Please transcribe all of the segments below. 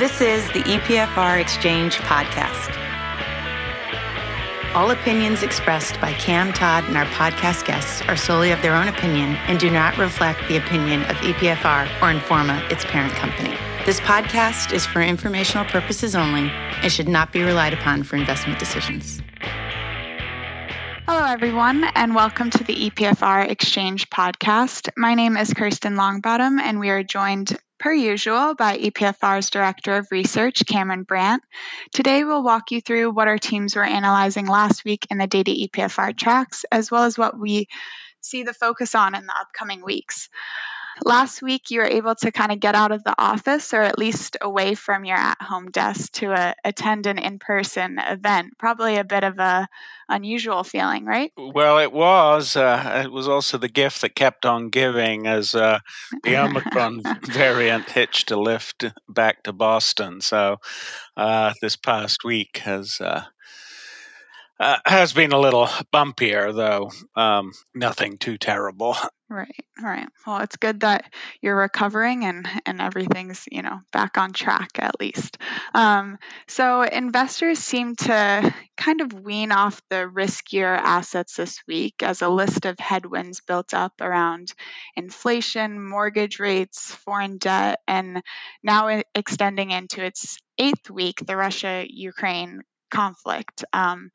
This is the EPFR Exchange Podcast. All opinions expressed by Cam Todd and our podcast guests are solely of their own opinion and do not reflect the opinion of EPFR or Informa, its parent company. This podcast is for informational purposes only and should not be relied upon for investment decisions. Hello, everyone, and welcome to the EPFR Exchange podcast. My name is Kirsten Longbottom, and we are joined, per usual, by EPFR's Director of Research, Cameron Brandt. Today, we'll walk you through what our teams were analyzing last week in the data EPFR tracks, as well as what we see the focus on in the upcoming weeks last week you were able to kind of get out of the office or at least away from your at home desk to a, uh, attend an in person event. Probably a bit of a unusual feeling, right? Well, it was. Uh, it was also the gift that kept on giving as uh, the Omicron variant hitched a lift back to Boston. So uh, this past week has uh, has been a little bumpier, though um, nothing too terrible. Right, right. Well, it's good that you're recovering and and everything's you know back on track at least. Um, so investors seem to kind of wean off the riskier assets this week as a list of headwinds built up around inflation, mortgage rates, foreign debt, and now extending into its eighth week, the Russia-Ukraine conflict. Um,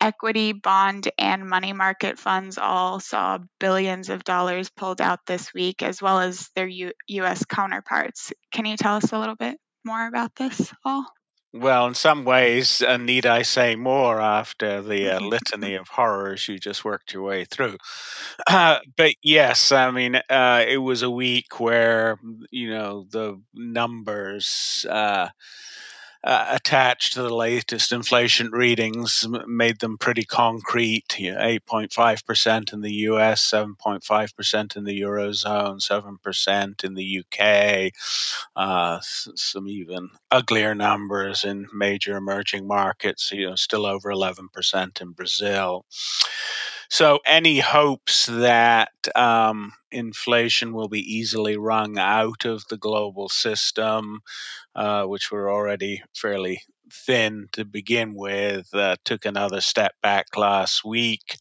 equity, bond, and money market funds all saw billions of dollars pulled out this week, as well as their U- U.S. counterparts. Can you tell us a little bit more about this all? Well, in some ways, uh, need I say more after the uh, litany of horrors you just worked your way through? Uh, but yes, I mean, uh, it was a week where, you know, the numbers uh, attached to the latest inflation readings made them pretty concrete. 8.5% in the US, 7.5% in the Eurozone, 7% in the UK, uh, some even uglier numbers in major emerging markets, you know, still over 11% in Brazil. So, any hopes that um, inflation will be easily wrung out of the global system, uh, which were already fairly thin to begin with, uh, took another step back last week.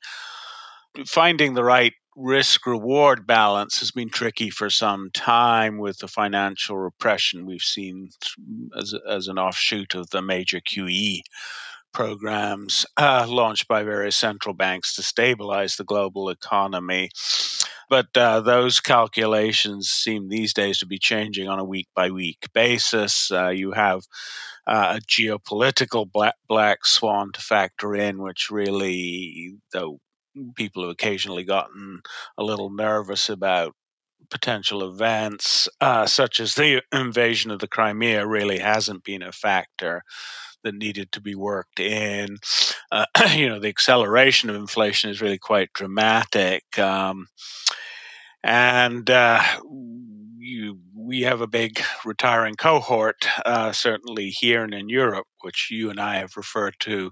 Finding the right risk reward balance has been tricky for some time with the financial repression we've seen as, as an offshoot of the major QE programs uh, launched by various central banks to stabilize the global economy. But uh, those calculations seem these days to be changing on a week by week basis. Uh, you have uh, a geopolitical black, black swan to factor in, which really, though people have occasionally gotten a little nervous about potential events, uh, such as the invasion of the Crimea, really hasn't been a factor that needed to be worked in. Uh, you know, the acceleration of inflation is really quite dramatic. Um, and uh, you, we have a big retiring cohort, uh, certainly here and in Europe, which you and I have referred to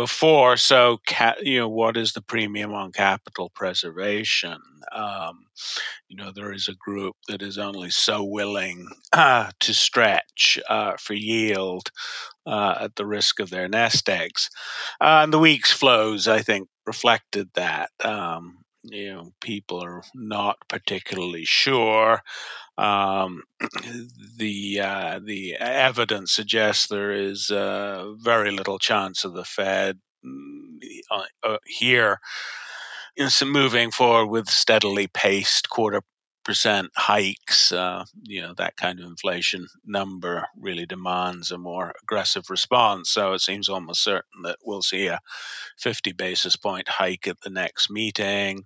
before. So, you know, what is the premium on capital preservation? Um, you know, there is a group that is only so willing uh, to stretch uh, for yield uh, at the risk of their nest eggs. Uh, and the week's flows, I think, reflected that. Um, you know, people are not particularly sure. Um, the uh, the evidence suggests there is uh, very little chance of the Fed mm, uh, uh, here you know, some moving forward with steadily paced quarter percent hikes. Uh, you know that kind of inflation number really demands a more aggressive response. So it seems almost certain that we'll see a 50 basis point hike at the next meeting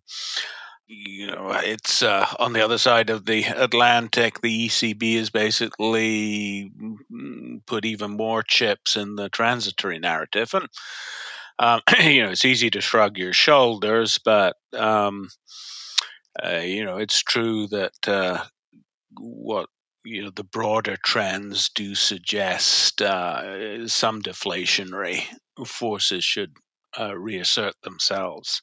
you know, it's uh, on the other side of the Atlantic. The ECB has basically mm, put even more chips in the transitory narrative, and um, you know, it's easy to shrug your shoulders, but um, uh, you know, it's true that uh, what you know the broader trends do suggest uh, some deflationary forces should uh, reassert themselves.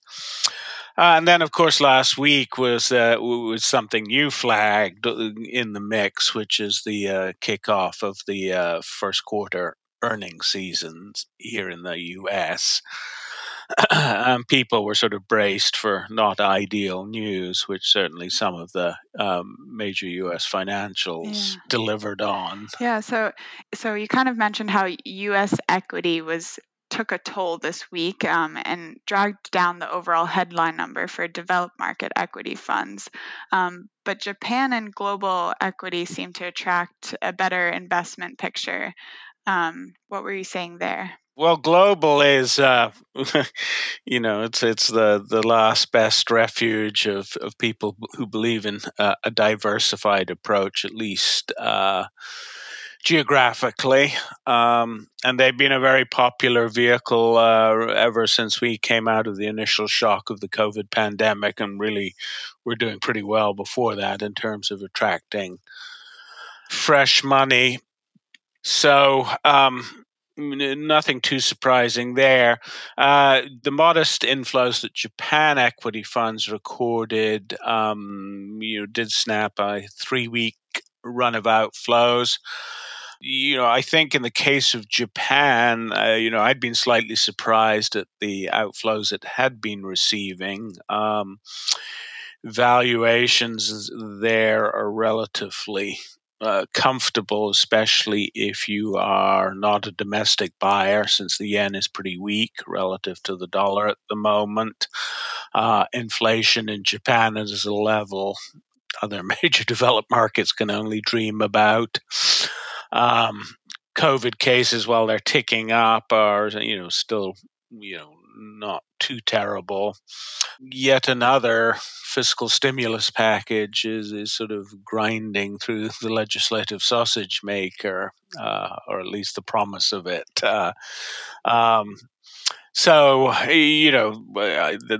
Uh, and then, of course, last week was uh, was something you flagged in the mix, which is the kickoff of the first quarter earnings seasons here in the U.S. and people were sort of braced for not ideal news, which certainly some of the um, major U.S. financials Yeah. delivered on. Yeah, so so you kind of mentioned how U.S. equity was took a toll this week um, and dragged down the overall headline number for developed market equity funds. Um, but Japan and global equity seem to attract a better investment picture. Um, what were you saying there? Well, global is, uh, you know, it's it's the, the last best refuge of, of people who believe in uh, a diversified approach, at least uh, geographically. Um, and they've been a very popular vehicle uh, ever since we came out of the initial shock of the COVID pandemic, and really we're doing pretty well before that in terms of attracting fresh money. So, um, nothing too surprising there. Uh, the modest inflows that Japan equity funds recorded, um, you know, did snap a three-week run of outflows. You know, I think in the case of Japan, uh, you know, I'd been slightly surprised at the outflows it had been receiving. Um, valuations there are relatively uh, comfortable, especially if you are not a domestic buyer, since the yen is pretty weak relative to the dollar at the moment. Uh, inflation in Japan is a level other major developed markets can only dream about. Um, COVID cases, while they're ticking up, are you know still you know not too terrible. Yet another fiscal stimulus package is, is sort of grinding through the legislative sausage maker, uh, or at least the promise of it. Uh, um, so, you know,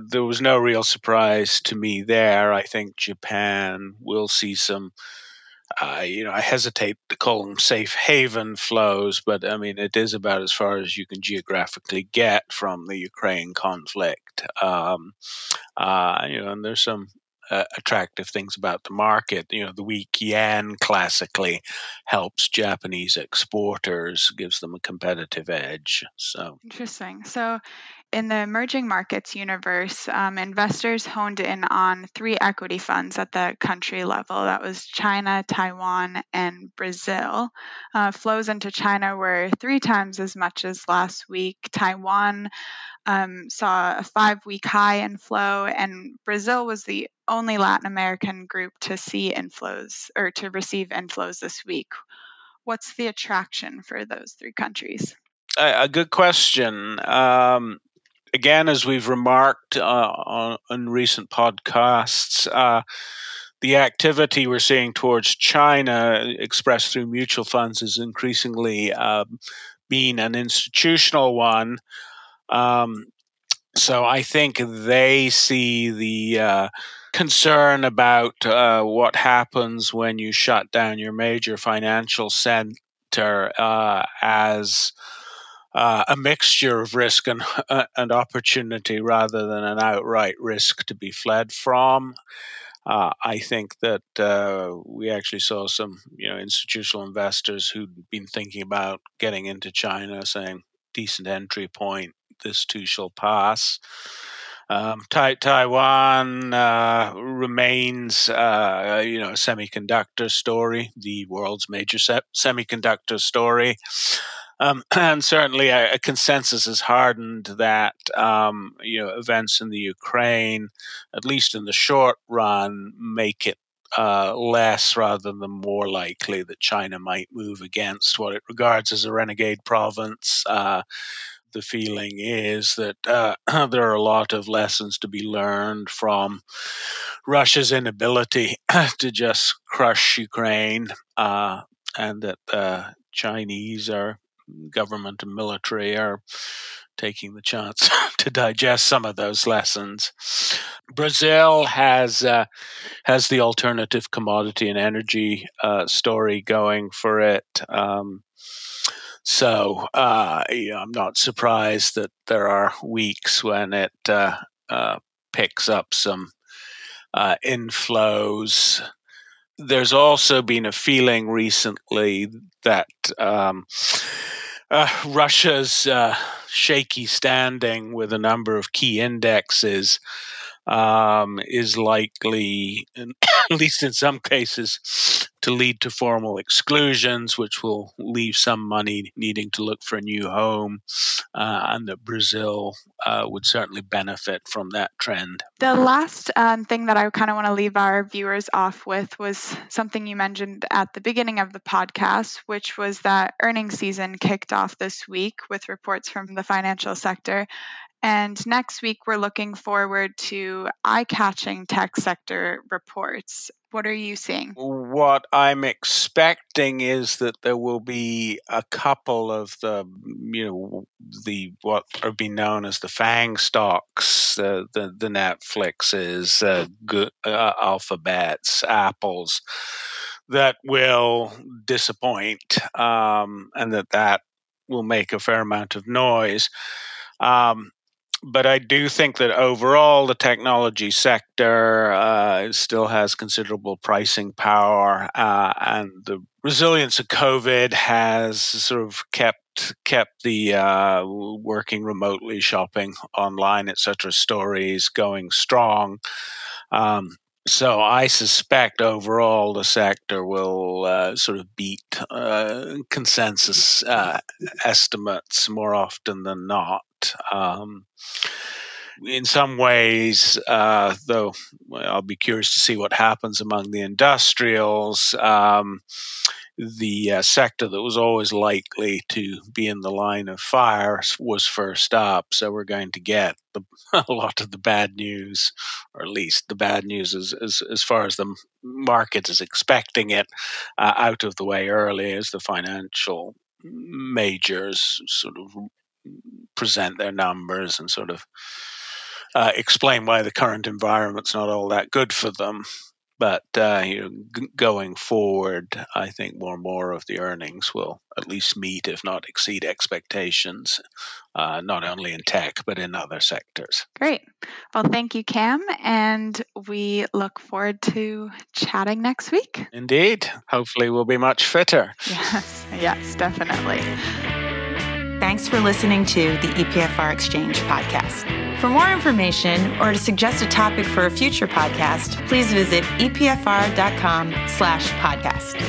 there was no real surprise to me there. I think Japan will see some uh, you know, I hesitate to call them safe haven flows, but I mean, it is about as far as you can geographically get from the Ukraine conflict. Um, uh, you know, and there's some uh, attractive things about the market. You know, the weak yen classically helps Japanese exporters, gives them a competitive edge. So interesting. So, in the emerging markets universe, um, investors honed in on three equity funds at the country level. That was China, Taiwan, and Brazil. Uh, flows into China were three times as much as last week. Taiwan um, saw a five week high in flow, and Brazil was the only Latin American group to see inflows or to receive inflows this week. What's the attraction for those three countries? A, good question. Um, again, as we've remarked uh, on, on, recent podcasts, uh, the activity we're seeing towards China, expressed through mutual funds, is increasingly um, being an institutional one. Um, so I think they see the uh, concern about uh, what happens when you shut down your major financial center uh, as uh, a mixture of risk and, uh, and opportunity rather than an outright risk to be fled from. Uh, I think that uh, we actually saw some, you know, institutional investors who'd been thinking about getting into China, saying decent entry point. This too shall pass. Um, Taiwan uh, remains, uh, you know, a semiconductor story, the world's major se- semiconductor story. Um, and certainly a, a, consensus has hardened that um, you know events in the Ukraine, at least in the short run, make it uh, less rather than more likely that China might move against what it regards as a renegade province. Uh, the feeling is that uh, there are a lot of lessons to be learned from Russia's inability to just crush Ukraine, uh, and that the Chinese are government and military are taking the chance to digest some of those lessons. Brazil has uh, has the alternative commodity and energy uh, story going for it. Um, so uh, I'm not surprised that there are weeks when it uh, uh, picks up some uh, inflows. There's also been a feeling recently that um, uh, Russia's uh, shaky standing with a number of key indexes um, is likely, at least in some cases, to lead to formal exclusions, which will leave some money needing to look for a new home, uh, and that Brazil uh, would certainly benefit from that trend. The last um, thing that I kind of want to leave our viewers off with was something you mentioned at the beginning of the podcast, which was that earnings season kicked off this week with reports from the financial sector. And next week, we're looking forward to eye catching tech sector reports. What are you seeing? What I'm expecting is that there will be a couple of the, you know, the what are being known as the FANG stocks, uh, the the Netflixes, uh, uh, Alphabets, Apples, that will disappoint, um, and that that will make a fair amount of noise. Um, but I do think that overall the technology sector uh, still has considerable pricing power, uh, and the resilience of COVID has sort of kept kept the uh, working remotely, shopping online, etc. stories going strong. Um, so I suspect overall the sector will uh, sort of beat uh, consensus uh, estimates more often than not. Um, in some ways, uh, though, I'll be curious to see what happens among the industrials. Um, the uh, sector that was always likely to be in the line of fire was first up. So we're going to get the, a lot of the bad news, or at least the bad news as, as, as far as the market is expecting it, uh, out of the way early as the financial majors sort of present their numbers and sort of uh, explain why the current environment's not all that good for them. But uh, you know, g- going forward, I think more and more of the earnings will at least meet, if not exceed, expectations, uh, not only in tech but in other sectors. Great. Well, thank you, Cam, and we look forward to chatting next week. Indeed. Hopefully, we'll be much fitter. Yes. Yes, definitely. Thanks for listening to the EPFR Exchange podcast. For more information or to suggest a topic for a future podcast, please visit epfr.com slash podcast.